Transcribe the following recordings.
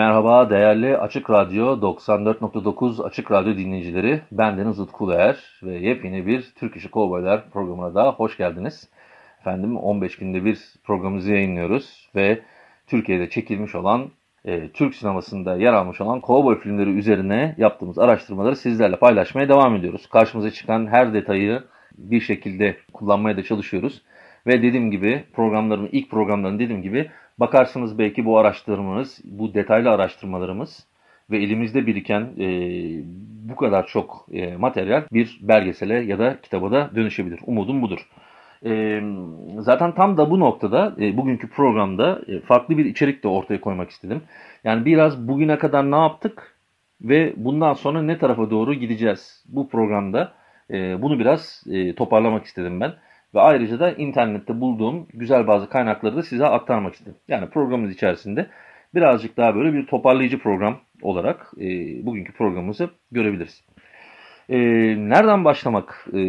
Merhaba değerli Açık Radyo 94.9 Açık Radyo dinleyicileri. Ben Deniz Utku Uluer ve yepyeni bir Türk İşi Kovboylar programına da hoş geldiniz. Efendim 15 günde bir programımızı yayınlıyoruz ve Türkiye'de çekilmiş olan e, Türk sinemasında yer almış olan kovboy filmleri üzerine yaptığımız araştırmaları sizlerle paylaşmaya devam ediyoruz. Karşımıza çıkan her detayı bir şekilde kullanmaya da çalışıyoruz. Ve dediğim gibi programlarımın ilk programlarını dediğim gibi bakarsınız belki bu araştırmamız, bu detaylı araştırmalarımız ve elimizde biriken e, bu kadar çok e, materyal bir belgesele ya da kitaba da dönüşebilir. Umudum budur. E, zaten tam da bu noktada e, bugünkü programda e, farklı bir içerik de ortaya koymak istedim. Yani biraz bugüne kadar ne yaptık ve bundan sonra ne tarafa doğru gideceğiz bu programda e, bunu biraz e, toparlamak istedim ben. Ve ayrıca da internette bulduğum güzel bazı kaynakları da size aktarmak istedim. Yani programımız içerisinde birazcık daha böyle bir toparlayıcı program olarak e, bugünkü programımızı görebiliriz. E, nereden başlamak e,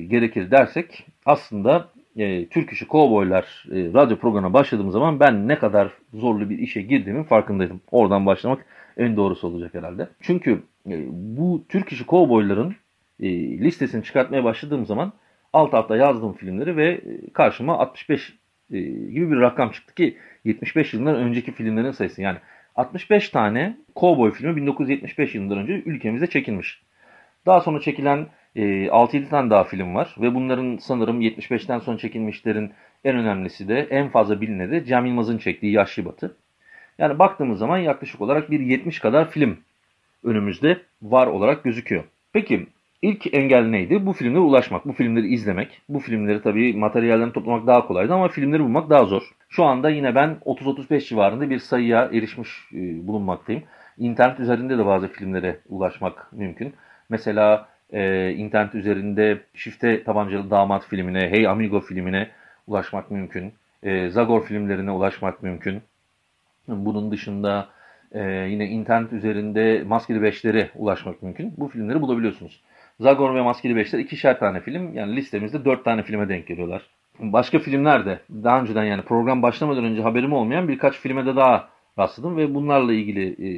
gerekir dersek aslında e, Türk İşi Kovboylar e, radyo programına başladığım zaman ben ne kadar zorlu bir işe girdiğimin farkındaydım. Oradan başlamak en doğrusu olacak herhalde. Çünkü e, bu Türk İşi Kovboyların e, listesini çıkartmaya başladığım zaman alt alta yazdığım filmleri ve e, karşıma 65 e, gibi bir rakam çıktı ki 75 yılından önceki filmlerin sayısı. Yani 65 tane Cowboy filmi 1975 yılından önce ülkemizde çekilmiş. Daha sonra çekilen 6-7 tane daha film var ve bunların sanırım 75'ten sonra çekilmişlerin en önemlisi de en fazla bilineni de Cem Yılmaz'ın çektiği Yaşlı Batı. Yani baktığımız zaman yaklaşık olarak bir 70 kadar film önümüzde var olarak gözüküyor. Peki İlk engel neydi? Bu filmlere ulaşmak, bu filmleri izlemek. Bu filmleri tabii materyallerini toplamak daha kolaydı ama filmleri bulmak daha zor. Şu anda yine ben 30-35 civarında bir sayıya erişmiş e, bulunmaktayım. İnternet üzerinde de bazı filmlere ulaşmak mümkün. Mesela e, internet üzerinde Şifte Tabancalı Damat filmine, Hey Amigo filmine ulaşmak mümkün. E, Zagor filmlerine ulaşmak mümkün. Bunun dışında e, yine internet üzerinde Maskeli Beşlere ulaşmak mümkün. Bu filmleri bulabiliyorsunuz. Zagor ve Maskeli Beşler ikişer tane film. Yani listemizde dört tane filme denk geliyorlar. Başka filmler de daha önceden yani program başlamadan önce haberim olmayan birkaç filme de daha rastladım ve bunlarla ilgili e,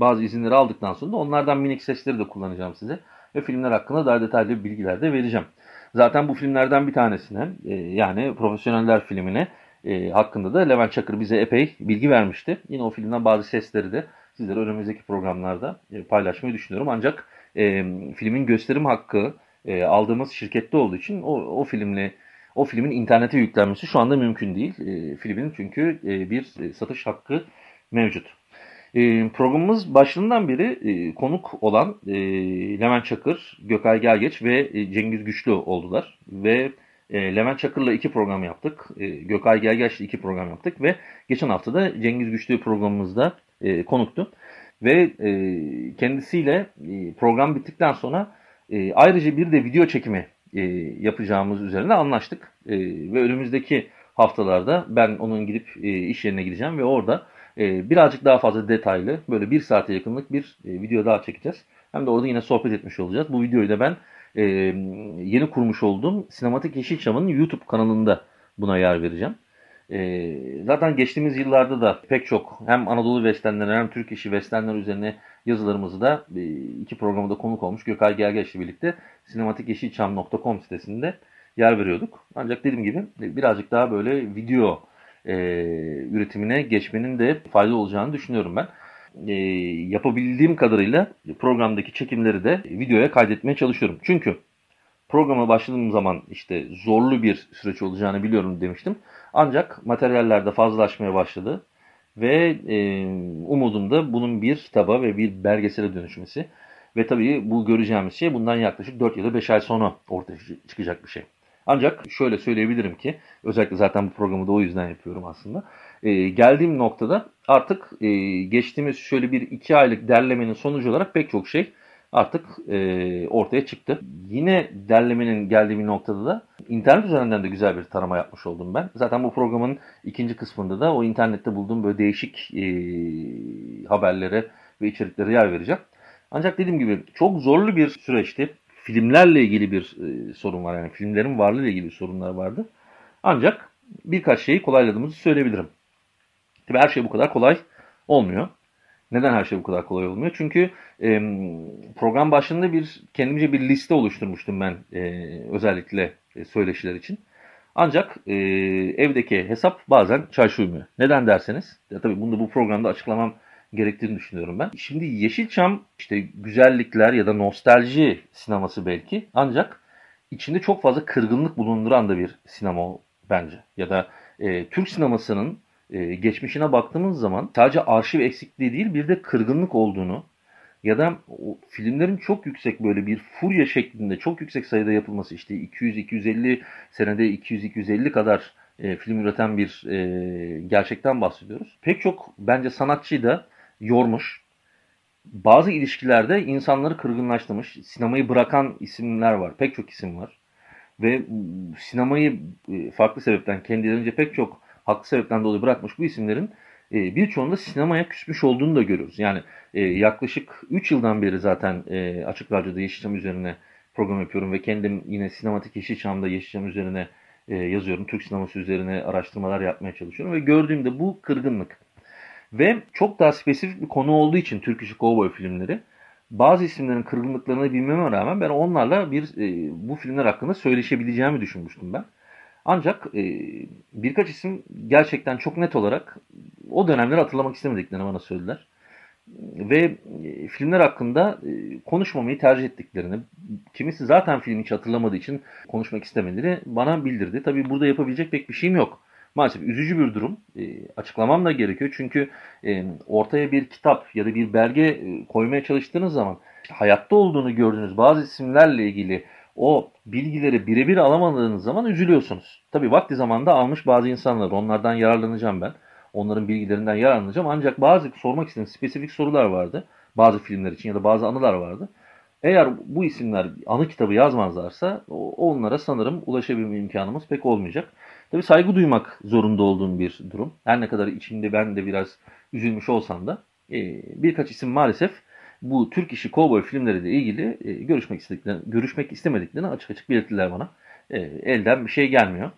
bazı izinleri aldıktan sonra da onlardan minik sesleri de kullanacağım size ve filmler hakkında daha detaylı bilgiler de vereceğim. Zaten bu filmlerden bir tanesine e, yani Profesyoneller filmine e, hakkında da Levent Çakır bize epey bilgi vermişti. Yine o filmden bazı sesleri de sizlere önümüzdeki programlarda e, paylaşmayı düşünüyorum. Ancak e, filmin gösterim hakkı e, aldığımız şirkette olduğu için o, o filmle o filmin internete yüklenmesi şu anda mümkün değil. E, filmin çünkü e, bir e, satış hakkı mevcut. E, programımız başından beri e, konuk olan e, Levent Çakır, Gökay Gelgeç ve e, Cengiz Güçlü oldular. Ve e, Levent Çakır'la iki program yaptık. E, Gökay Gelgeç'le iki program yaptık ve geçen hafta da Cengiz Güçlü programımızda e, konuktu ve e, kendisiyle e, program bittikten sonra e, ayrıca bir de video çekimi e, yapacağımız üzerine anlaştık. E, ve önümüzdeki haftalarda ben onun gidip e, iş yerine gideceğim ve orada e, birazcık daha fazla detaylı böyle bir saate yakınlık bir e, video daha çekeceğiz. Hem de orada yine sohbet etmiş olacağız. Bu videoyu da ben e, yeni kurmuş olduğum Sinematik Yeşilçam'ın YouTube kanalında buna yer vereceğim. E, zaten geçtiğimiz yıllarda da pek çok hem Anadolu Westernler hem Türk işi Westernler üzerine yazılarımızı da e, iki programda konuk olmuş Gökay Gergeç ile birlikte sinematikyeşilçam.com sitesinde yer veriyorduk. Ancak dediğim gibi birazcık daha böyle video e, üretimine geçmenin de faydalı olacağını düşünüyorum ben. E, yapabildiğim kadarıyla programdaki çekimleri de videoya kaydetmeye çalışıyorum. Çünkü programa başladığım zaman işte zorlu bir süreç olacağını biliyorum demiştim. Ancak materyaller de fazlalaşmaya başladı ve e, umudum da bunun bir kitaba ve bir belgesele dönüşmesi. Ve tabii bu göreceğimiz şey bundan yaklaşık 4 ya da 5 ay sonra ortaya çıkacak bir şey. Ancak şöyle söyleyebilirim ki özellikle zaten bu programı da o yüzden yapıyorum aslında. e, geldiğim noktada artık e, geçtiğimiz şöyle bir iki aylık derlemenin sonucu olarak pek çok şey artık e, ortaya çıktı. Yine derlemenin geldiği bir noktada da internet üzerinden de güzel bir tarama yapmış oldum ben. Zaten bu programın ikinci kısmında da o internette bulduğum böyle değişik e, haberlere ve içeriklere yer vereceğim. Ancak dediğim gibi çok zorlu bir süreçti. Filmlerle ilgili bir e, sorun var yani filmlerin varlığı ile ilgili sorunlar vardı. Ancak birkaç şeyi kolayladığımızı söyleyebilirim. Tabii her şey bu kadar kolay olmuyor. Neden her şey bu kadar kolay olmuyor? Çünkü e, program başında bir kendimce bir liste oluşturmuştum ben e, özellikle e, söyleşiler için. Ancak e, evdeki hesap bazen çarşı uymuyor. Neden derseniz, ya tabii bunu da bu programda açıklamam gerektiğini düşünüyorum ben. Şimdi Yeşilçam işte güzellikler ya da nostalji sineması belki ancak içinde çok fazla kırgınlık bulunduran da bir sinema bence. Ya da e, Türk sinemasının e, geçmişine baktığımız zaman sadece arşiv eksikliği değil bir de kırgınlık olduğunu ya da o filmlerin çok yüksek böyle bir furya şeklinde çok yüksek sayıda yapılması işte 200-250 senede 200-250 kadar e, film üreten bir e, gerçekten bahsediyoruz. Pek çok bence sanatçıyı da yormuş. Bazı ilişkilerde insanları kırgınlaştırmış. Sinemayı bırakan isimler var. Pek çok isim var. Ve sinemayı e, farklı sebepten kendilerince pek çok haklı sebepten dolayı bırakmış bu isimlerin e, birçoğunda sinemaya küsmüş olduğunu da görüyoruz. Yani e, yaklaşık 3 yıldan beri zaten e, Açık Radyo'da Yeşilçam üzerine program yapıyorum ve kendim yine sinematik Yeşilçam'da Yeşilçam üzerine e, yazıyorum. Türk sineması üzerine araştırmalar yapmaya çalışıyorum ve gördüğümde bu kırgınlık ve çok daha spesifik bir konu olduğu için Türk işi kovboy filmleri bazı isimlerin kırgınlıklarını bilmeme rağmen ben onlarla bir e, bu filmler hakkında söyleşebileceğimi düşünmüştüm ben. Ancak e, birkaç isim gerçekten çok net olarak o dönemleri hatırlamak istemediklerini bana söylediler. Ve e, filmler hakkında e, konuşmamayı tercih ettiklerini, kimisi zaten filmi hiç hatırlamadığı için konuşmak istemediğini bana bildirdi. Tabii burada yapabilecek pek bir şeyim yok. Maalesef üzücü bir durum. E, açıklamam da gerekiyor. Çünkü e, ortaya bir kitap ya da bir belge e, koymaya çalıştığınız zaman hayatta olduğunu gördüğünüz bazı isimlerle ilgili o bilgileri birebir alamadığınız zaman üzülüyorsunuz. Tabii vakti zamanda almış bazı insanlar onlardan yararlanacağım ben. Onların bilgilerinden yararlanacağım. Ancak bazı sormak istediğim spesifik sorular vardı. Bazı filmler için ya da bazı anılar vardı. Eğer bu isimler anı kitabı yazmazlarsa onlara sanırım ulaşabilme imkanımız pek olmayacak. Tabii saygı duymak zorunda olduğum bir durum. Her ne kadar içinde ben de biraz üzülmüş olsam da e, birkaç isim maalesef bu Türk işi kovboy filmleriyle ilgili e, görüşmek istediklerini, görüşmek istemediklerini açık açık belirttiler bana. E, elden bir şey gelmiyor.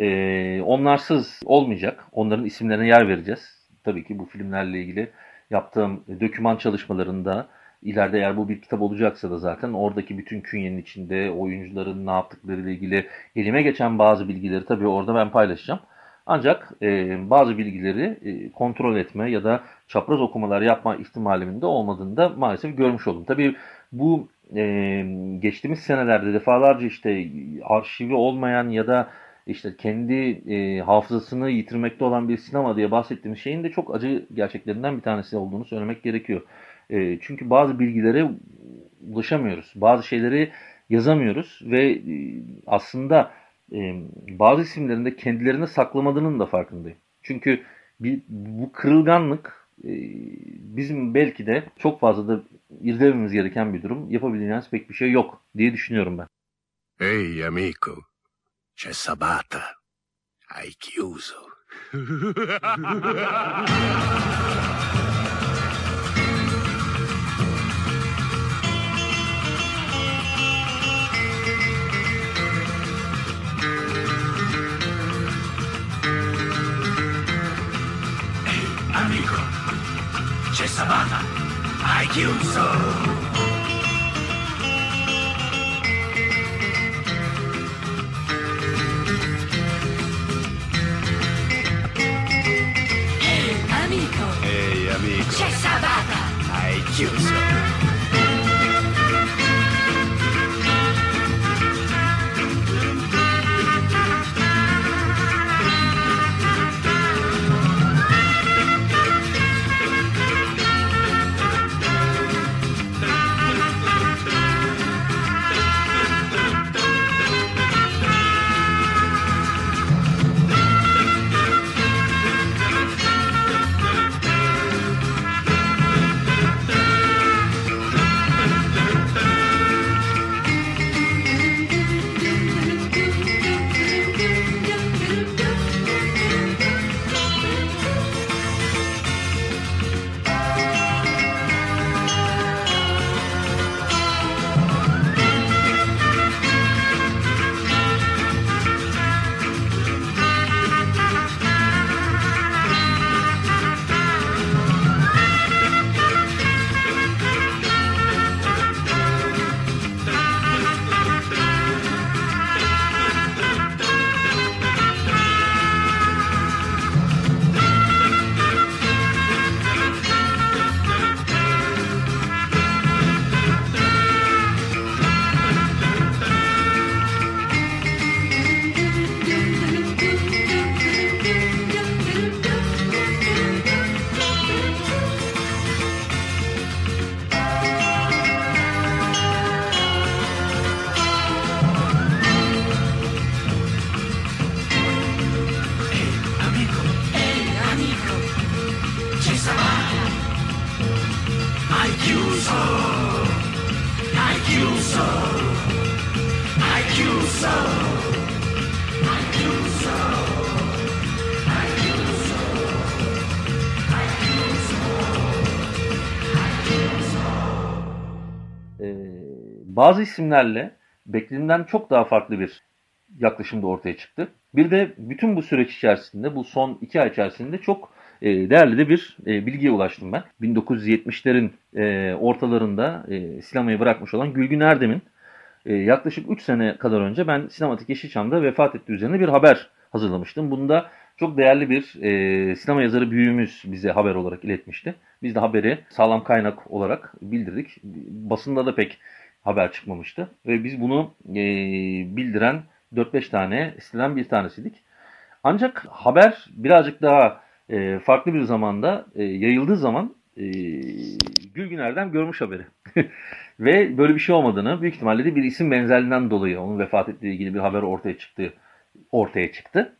E, onlarsız olmayacak. Onların isimlerine yer vereceğiz. Tabii ki bu filmlerle ilgili yaptığım döküman çalışmalarında ileride eğer bu bir kitap olacaksa da zaten oradaki bütün künyenin içinde oyuncuların ne yaptıkları ile ilgili elime geçen bazı bilgileri tabii orada ben paylaşacağım. Ancak e, bazı bilgileri e, kontrol etme ya da çapraz okumalar yapma ihtimalimin de olmadığını da maalesef görmüş oldum. Tabii bu e, geçtiğimiz senelerde defalarca işte arşivi olmayan ya da işte kendi e, hafızasını yitirmekte olan bir sinema diye bahsettiğimiz şeyin de çok acı gerçeklerinden bir tanesi olduğunu söylemek gerekiyor. E, çünkü bazı bilgilere ulaşamıyoruz. Bazı şeyleri yazamıyoruz ve e, aslında e, bazı isimlerin de kendilerine saklamadığının da farkındayım. Çünkü bir, bu kırılganlık e, bizim belki de çok fazla da irdelememiz gereken bir durum. Yapabileceğiniz pek bir şey yok diye düşünüyorum ben. Hey amico, c'è Sabata. Hai chiuso. Sabata. Hai chiuso. Ehi, bazı isimlerle beklediğimden çok daha farklı bir yaklaşım da ortaya çıktı. Bir de bütün bu süreç içerisinde, bu son iki ay içerisinde çok e, değerli de bir e, bilgiye ulaştım ben. 1970'lerin e, ortalarında sinemayı bırakmış olan Gülgün Erdem'in yaklaşık 3 sene kadar önce ben Sinematik Yeşilçam'da vefat ettiği üzerine bir haber hazırlamıştım. Bunda çok değerli bir e, sinema yazarı büyüğümüz bize haber olarak iletmişti. Biz de haberi sağlam kaynak olarak bildirdik. Basında da pek haber çıkmamıştı. Ve biz bunu e, bildiren 4-5 tane siteden bir tanesiydik. Ancak haber birazcık daha e, farklı bir zamanda e, yayıldığı zaman e, Gülgün Erdem görmüş haberi. Ve böyle bir şey olmadığını büyük ihtimalle de bir isim benzerliğinden dolayı onun vefat ettiği ilgili bir haber ortaya çıktı. Ortaya çıktı.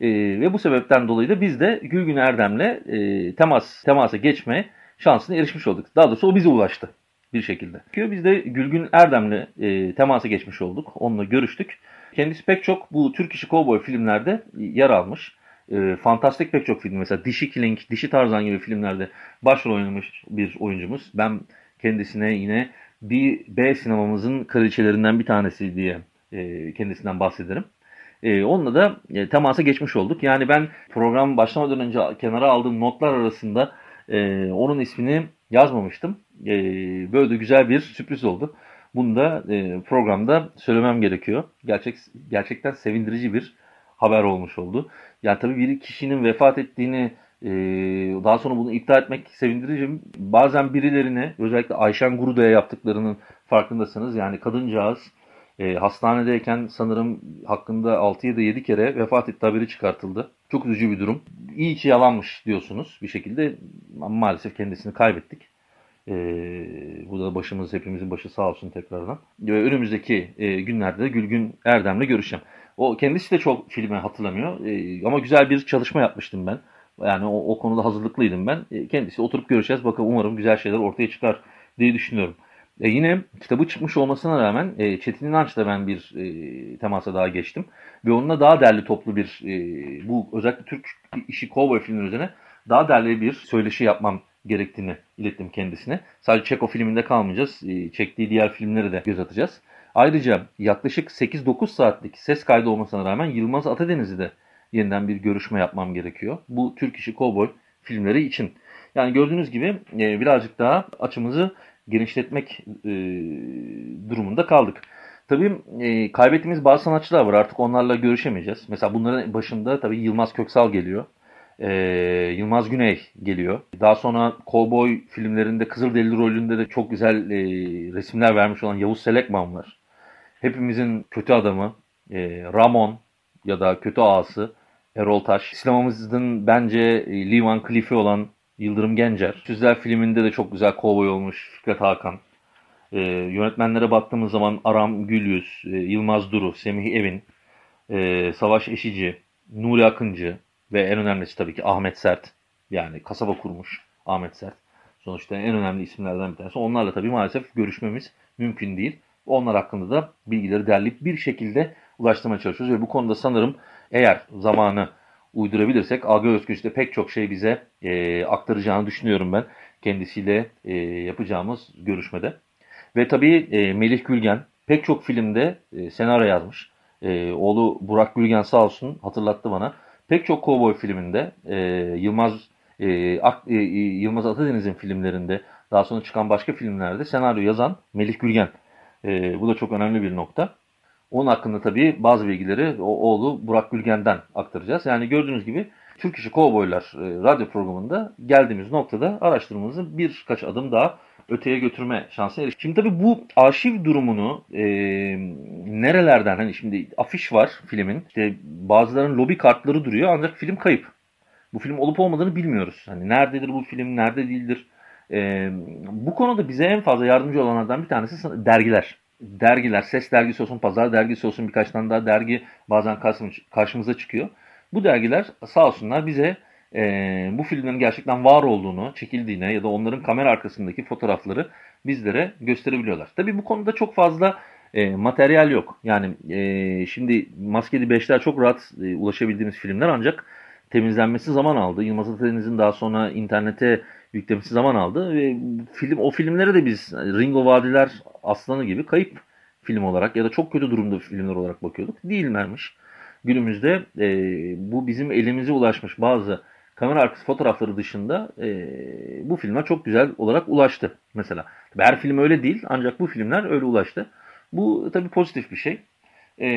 E, ve bu sebepten dolayı da biz de Gülgün Erdem'le e, temas temasa geçme şansına erişmiş olduk. Daha doğrusu o bize ulaştı bir şekilde. Biz de Gülgün Erdem'le e, temasa geçmiş olduk. Onunla görüştük. Kendisi pek çok bu Türk işi kovboy filmlerde yer almış. E, fantastik pek çok film mesela Dişi Killing, Dişi Tarzan gibi filmlerde başrol oynamış bir oyuncumuz. Ben kendisine yine bir B sinemamızın kraliçelerinden bir tanesi diye e, kendisinden bahsederim. E, onunla da e, temasa geçmiş olduk. Yani ben program başlamadan önce kenara aldığım notlar arasında e, onun ismini yazmamıştım. E, böyle de güzel bir sürpriz oldu. Bunu da e, programda söylemem gerekiyor. Gerçek Gerçekten sevindirici bir haber olmuş oldu. Yani tabii bir kişinin vefat ettiğini e, daha sonra bunu iptal etmek sevindirici. Bazen birilerine özellikle Ayşen Guruda'ya yaptıklarının farkındasınız. Yani kadıncağız e, hastanedeyken sanırım hakkında 6 ya da 7 kere vefat etti haberi çıkartıldı. Çok üzücü bir durum. İyi ki yalanmış diyorsunuz bir şekilde maalesef kendisini kaybettik. Ee, bu da başımız hepimizin başı sağ olsun tekrardan. Ve önümüzdeki e, günlerde de Gülgün Erdem'le görüşeceğim. O kendisi de çok filmi hatırlamıyor e, ama güzel bir çalışma yapmıştım ben. Yani o, o konuda hazırlıklıydım ben. E, kendisi oturup görüşeceğiz. Bakalım umarım güzel şeyler ortaya çıkar diye düşünüyorum. E, yine kitabı çıkmış olmasına rağmen e, Çetin İnanç'la ben bir e, temasa daha geçtim. Ve onunla daha derli toplu bir e, bu özellikle Türk işi kovboy filmleri üzerine daha derli bir söyleşi yapmam gerektiğini ilettim kendisine. Sadece Çeko filminde kalmayacağız. E, çektiği diğer filmleri de göz atacağız. Ayrıca yaklaşık 8-9 saatlik ses kaydı olmasına rağmen Yılmaz Atadeniz'i de yeniden bir görüşme yapmam gerekiyor. Bu Türk işi kovboy filmleri için. Yani gördüğünüz gibi e, birazcık daha açımızı genişletmek e, durumunda kaldık. Tabii e, kaybettiğimiz bazı sanatçılar var artık onlarla görüşemeyeceğiz. Mesela bunların başında tabii Yılmaz Köksal geliyor. E, Yılmaz Güney geliyor. Daha sonra Cowboy filmlerinde Kızılderili rolünde de çok güzel e, resimler vermiş olan Yavuz Selekman var. Hepimizin kötü adamı e, Ramon ya da kötü ağası Erol Taş. Sinemamızın bence e, Lee Van Cleef'i olan Yıldırım Gencer. Süzler filminde de çok güzel kovboy olmuş Fikret Hakan. E, yönetmenlere baktığımız zaman Aram Gülyüz, e, Yılmaz Duru, Semih Evin, e, Savaş Eşici, Nuri Akıncı ve en önemlisi tabii ki Ahmet Sert. Yani kasaba kurmuş Ahmet Sert. Sonuçta en önemli isimlerden bir tanesi. Onlarla tabii maalesef görüşmemiz mümkün değil. Onlar hakkında da bilgileri derleyip bir şekilde ulaştırmaya çalışıyoruz. Ve bu konuda sanırım eğer zamanı uydurabilirsek Algı Özgüç'te pek çok şey bize e, aktaracağını düşünüyorum ben kendisiyle e, yapacağımız görüşmede. Ve tabii e, Melih Gülgen pek çok filmde e, senaryo yazmış. E, oğlu Burak Gülgen sağ olsun hatırlattı bana. Pek çok kovboy filminde e, Yılmaz e, Ak, e, Yılmaz Atadeniz'in filmlerinde daha sonra çıkan başka filmlerde senaryo yazan Melih Gülgen. E, bu da çok önemli bir nokta. Onun hakkında tabii bazı bilgileri o oğlu Burak Gülgen'den aktaracağız. Yani gördüğünüz gibi Türk İşi Kovboylar e, radyo programında geldiğimiz noktada araştırmamızı birkaç adım daha öteye götürme şansına eriştik. Şimdi tabii bu arşiv durumunu e, nerelerden hani şimdi afiş var filmin. İşte bazılarının lobi kartları duruyor ancak film kayıp. Bu film olup olmadığını bilmiyoruz. Hani nerededir bu film, nerede değildir. E, bu konuda bize en fazla yardımcı olanlardan bir tanesi dergiler dergiler, ses dergisi olsun, pazar dergisi olsun birkaç tane daha dergi bazen karşımıza çıkıyor. Bu dergiler sağ olsunlar bize e, bu filmlerin gerçekten var olduğunu, çekildiğine ya da onların kamera arkasındaki fotoğrafları bizlere gösterebiliyorlar. Tabii bu konuda çok fazla e, materyal yok. Yani e, şimdi Maskeli Beşler çok rahat e, ulaşabildiğimiz filmler ancak temizlenmesi zaman aldı. Yılmaz Atadeniz'in daha sonra internete yüklemesi zaman aldı ve film o filmlere de biz Ringo Vadiler Aslanı gibi kayıp film olarak ya da çok kötü durumda filmler olarak bakıyorduk. Değillermiş. Günümüzde e, bu bizim elimize ulaşmış bazı kamera arkası fotoğrafları dışında e, bu filme çok güzel olarak ulaştı mesela. Her film öyle değil ancak bu filmler öyle ulaştı. Bu tabii pozitif bir şey. E,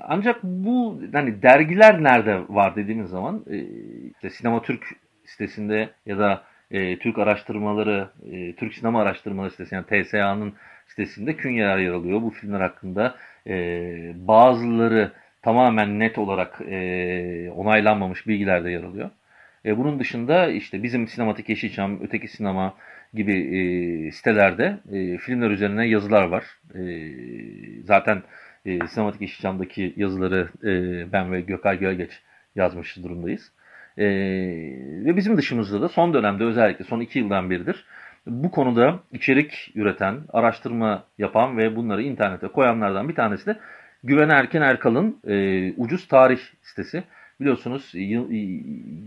ancak bu hani dergiler nerede var dediğimiz zaman e, işte Sinema Türk sitesinde ya da e, Türk araştırmaları, e, Türk sinema araştırmaları sitesi yani TSA'nın sitesinde künyeler yer alıyor. Bu filmler hakkında e, bazıları tamamen net olarak e, onaylanmamış bilgiler de yer alıyor. E, bunun dışında işte bizim Sinematik Yeşilçam, Öteki Sinema gibi e, sitelerde e, filmler üzerine yazılar var. E, zaten e, Sinematik Yeşilçam'daki yazıları e, ben ve Gökay Gölgeç yazmış durumdayız. E, ve bizim dışımızda da son dönemde özellikle son iki yıldan beridir bu konuda içerik üreten, araştırma yapan ve bunları internete koyanlardan bir tanesi de Güven Erken Erkal'ın e, Ucuz Tarih sitesi. Biliyorsunuz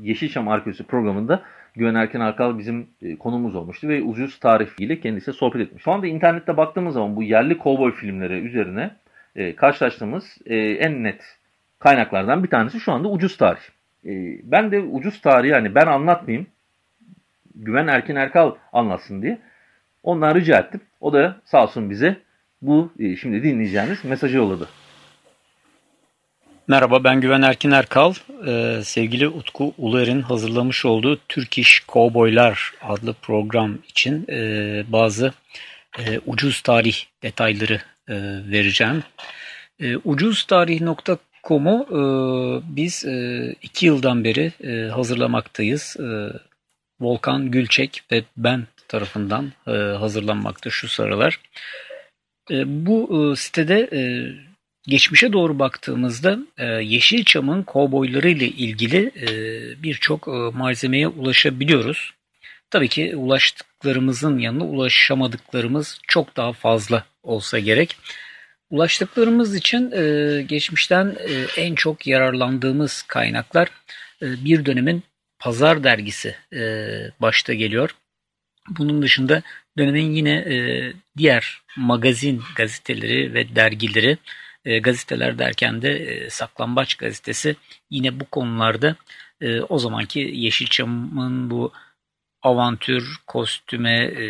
Yeşilçam Arkeolojisi programında Güven Erken Erkal bizim e, konumuz olmuştu ve Ucuz Tarih ile kendisiyle sohbet etmiş. Şu anda internette baktığımız zaman bu yerli kovboy filmleri üzerine e, karşılaştığımız e, en net kaynaklardan bir tanesi şu anda Ucuz Tarih. E, ben de Ucuz Tarih yani ben anlatmayayım Güven Erkin Erkal anlatsın diye. Ondan rica ettim. O da sağ olsun bize bu e, şimdi dinleyeceğiniz mesajı yolladı. Merhaba ben Güven Erkin Erkal. Ee, sevgili Utku Uluer'in hazırlamış olduğu Türk İş Kovboylar adlı program için e, bazı e, ucuz tarih detayları e, vereceğim. E, ucuztarih.com'u e, biz e, iki yıldan beri e, hazırlamaktayız. E, Volkan Gülçek ve ben tarafından e, hazırlanmakta şu sıralar. E, bu e, sitede e, geçmişe doğru baktığımızda e, Yeşilçam'ın kovboyları ile ilgili e, birçok e, malzemeye ulaşabiliyoruz. Tabii ki ulaştıklarımızın yanına ulaşamadıklarımız çok daha fazla olsa gerek. Ulaştıklarımız için geçmişten en çok yararlandığımız kaynaklar bir dönemin Pazar dergisi başta geliyor. Bunun dışında dönemin yine diğer magazin gazeteleri ve dergileri, e, gazeteler derken de e, Saklambaç gazetesi yine bu konularda e, o zamanki Yeşilçam'ın bu avantür, kostüme e,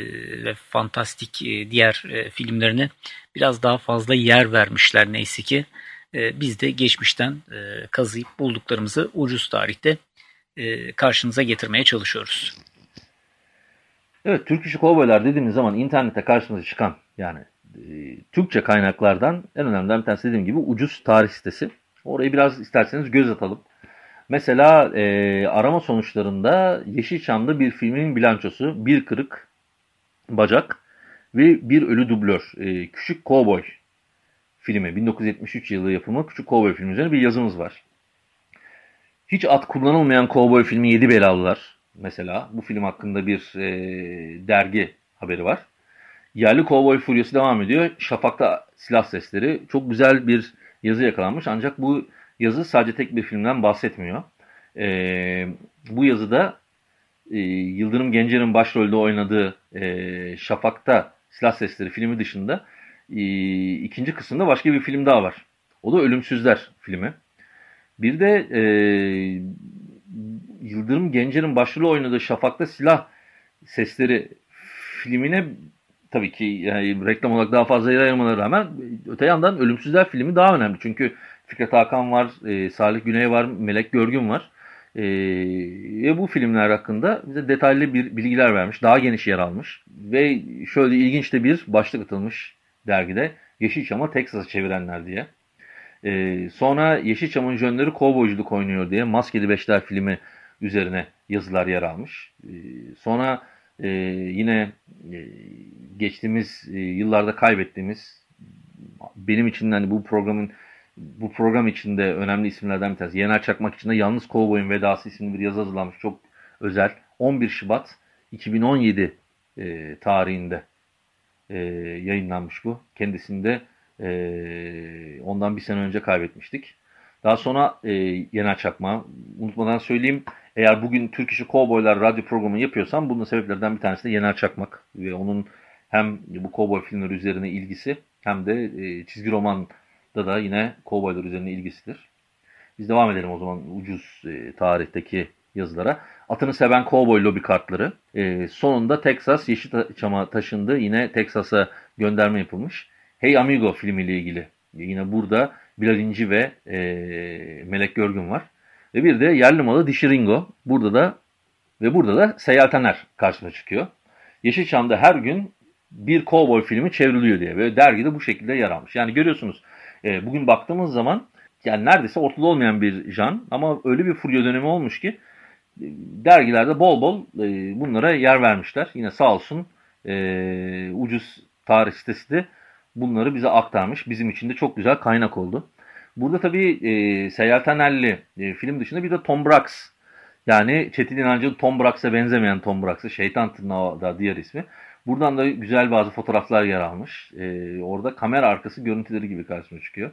ve fantastik e, diğer e, filmlerine biraz daha fazla yer vermişler neyse ki. E, biz de geçmişten e, kazıyıp bulduklarımızı ucuz tarihte e, karşınıza getirmeye çalışıyoruz. Evet, Türk İşi Kovboylar dediğimiz zaman internette karşımıza çıkan yani Türkçe kaynaklardan en önemli bir tanesi dediğim gibi ucuz tarih sitesi. Orayı biraz isterseniz göz atalım. Mesela e, arama sonuçlarında Yeşilçam'da bir filmin bilançosu, bir kırık bacak ve bir ölü dublör. E, Küçük Kovboy filmi, 1973 yılı yapımı Küçük Kovboy filmi üzerine bir yazımız var. Hiç at kullanılmayan kovboy filmi Yedi Belalılar mesela. Bu film hakkında bir e, dergi haberi var. Yerli kovboy furyası devam ediyor. Şafak'ta silah sesleri. Çok güzel bir yazı yakalanmış. Ancak bu yazı sadece tek bir filmden bahsetmiyor. E, bu yazıda e, Yıldırım Gencer'in başrolde oynadığı e, Şafak'ta silah sesleri filmi dışında e, ikinci kısımda başka bir film daha var. O da Ölümsüzler filmi. Bir de e, Yıldırım Gencer'in başrolü oynadığı Şafak'ta Silah Sesleri filmine tabii ki yani reklam olarak daha fazla yer ayırmalarına rağmen öte yandan Ölümsüzler filmi daha önemli. Çünkü Fikret Hakan var, e, Salih Güney var, Melek Görgün var. E, ve bu filmler hakkında bize detaylı bir bilgiler vermiş. Daha geniş yer almış. Ve şöyle ilginç de bir başlık atılmış dergide. Yeşilçam'a Texas'a çevirenler diye. E, sonra Yeşilçam'ın jönleri kovboyculuk oynuyor diye Maskeli Beşler filmi üzerine yazılar yer almış. E, sonra e, yine e, geçtiğimiz e, yıllarda kaybettiğimiz benim için hani bu programın bu program içinde önemli isimlerden bir tanesi. Yener Çakmak için de Yalnız Kovboy'un Vedası isimli bir yazı hazırlanmış. Çok özel. 11 Şubat 2017 e, tarihinde e, yayınlanmış bu. Kendisinde e, ondan bir sene önce kaybetmiştik. Daha sonra e, Yener Çakma. Unutmadan söyleyeyim. Eğer bugün Türk İşi Kovboylar radyo programı yapıyorsam bunun sebeplerden bir tanesi de Yener Çakmak. Ve onun hem bu kovboy filmleri üzerine ilgisi hem de e, çizgi romanda da yine kovboylar üzerine ilgisidir. Biz devam edelim o zaman ucuz e, tarihteki yazılara. Atını seven kovboy lobi kartları. E, sonunda Texas Yeşilçam'a taşındı. Yine Texas'a gönderme yapılmış. Hey Amigo filmiyle ilgili. Yine burada Bilal İnci ve e, Melek Görgün var. Ve bir de yerli malı Dişi Ringo. Burada da ve burada da Seyyal Taner karşıma çıkıyor. Yeşilçam'da her gün bir kovboy filmi çevriliyor diye ve dergide bu şekilde yer almış. Yani görüyorsunuz e, bugün baktığımız zaman yani neredeyse ortada olmayan bir jan ama öyle bir furya dönemi olmuş ki e, dergilerde bol bol e, bunlara yer vermişler. Yine sağ olsun e, ucuz tarih sitesi de bunları bize aktarmış. Bizim için de çok güzel kaynak oldu. Burada tabii e, Seyyal Tanerli e, film dışında bir de Tom Brax. Yani Çetin İnancı'nın Tom Brax'a benzemeyen Tom Brax'ı. Şeytan Tırnağı da diğer ismi. Buradan da güzel bazı fotoğraflar yer almış. E, orada kamera arkası görüntüleri gibi karşıma çıkıyor.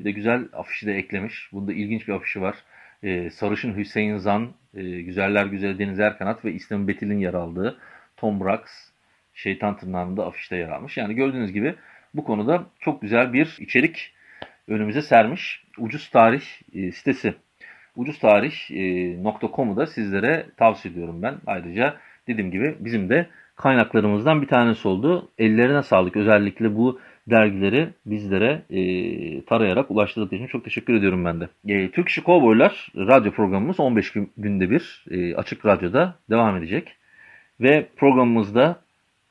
Bir de güzel afişi de eklemiş. Bunda ilginç bir afişi var. E, Sarışın Hüseyin Zan, e, Güzeller Güzel Deniz Erkanat ve İslam Betil'in yer aldığı Tom Brax, Şeytan Tırnağı'nda afişte yer almış. Yani gördüğünüz gibi bu konuda çok güzel bir içerik önümüze sermiş. Ucuz Tarih e, sitesi. Ucuztarih.com'u e, da sizlere tavsiye ediyorum ben. Ayrıca dediğim gibi bizim de kaynaklarımızdan bir tanesi oldu. Ellerine sağlık. Özellikle bu dergileri bizlere e, tarayarak ulaştırdığı için çok teşekkür ediyorum ben de. E, Türk İşi Kovboylar radyo programımız 15 günde bir e, Açık Radyo'da devam edecek. Ve programımızda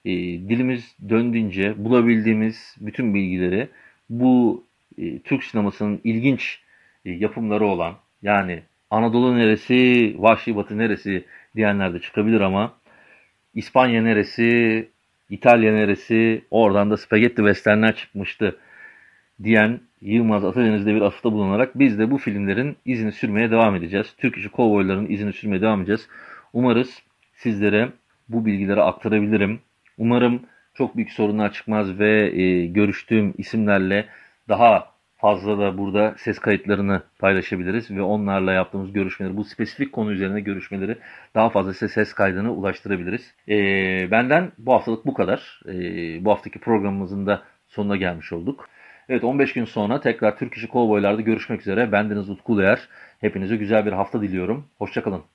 e, dilimiz döndüğünce bulabildiğimiz bütün bilgileri bu e, Türk sinemasının ilginç e, yapımları olan yani Anadolu neresi, Vahşi Batı neresi diyenler de çıkabilir ama İspanya neresi, İtalya neresi, oradan da spagetti westernler çıkmıştı diyen Yılmaz Atadeniz'de bir atıfta bulunarak biz de bu filmlerin izini sürmeye devam edeceğiz. Türk işi kovboyların izini sürmeye devam edeceğiz. Umarız sizlere bu bilgileri aktarabilirim. Umarım çok büyük sorunlar çıkmaz ve e, görüştüğüm isimlerle daha fazla da burada ses kayıtlarını paylaşabiliriz ve onlarla yaptığımız görüşmeleri, bu spesifik konu üzerine görüşmeleri daha fazla size ses kaydını ulaştırabiliriz. E, benden bu haftalık bu kadar. E, bu haftaki programımızın da sonuna gelmiş olduk. Evet 15 gün sonra tekrar Türk İşi Kovboylar'da görüşmek üzere. Bendeniz Utku Uluer. Hepinize güzel bir hafta diliyorum. Hoşçakalın.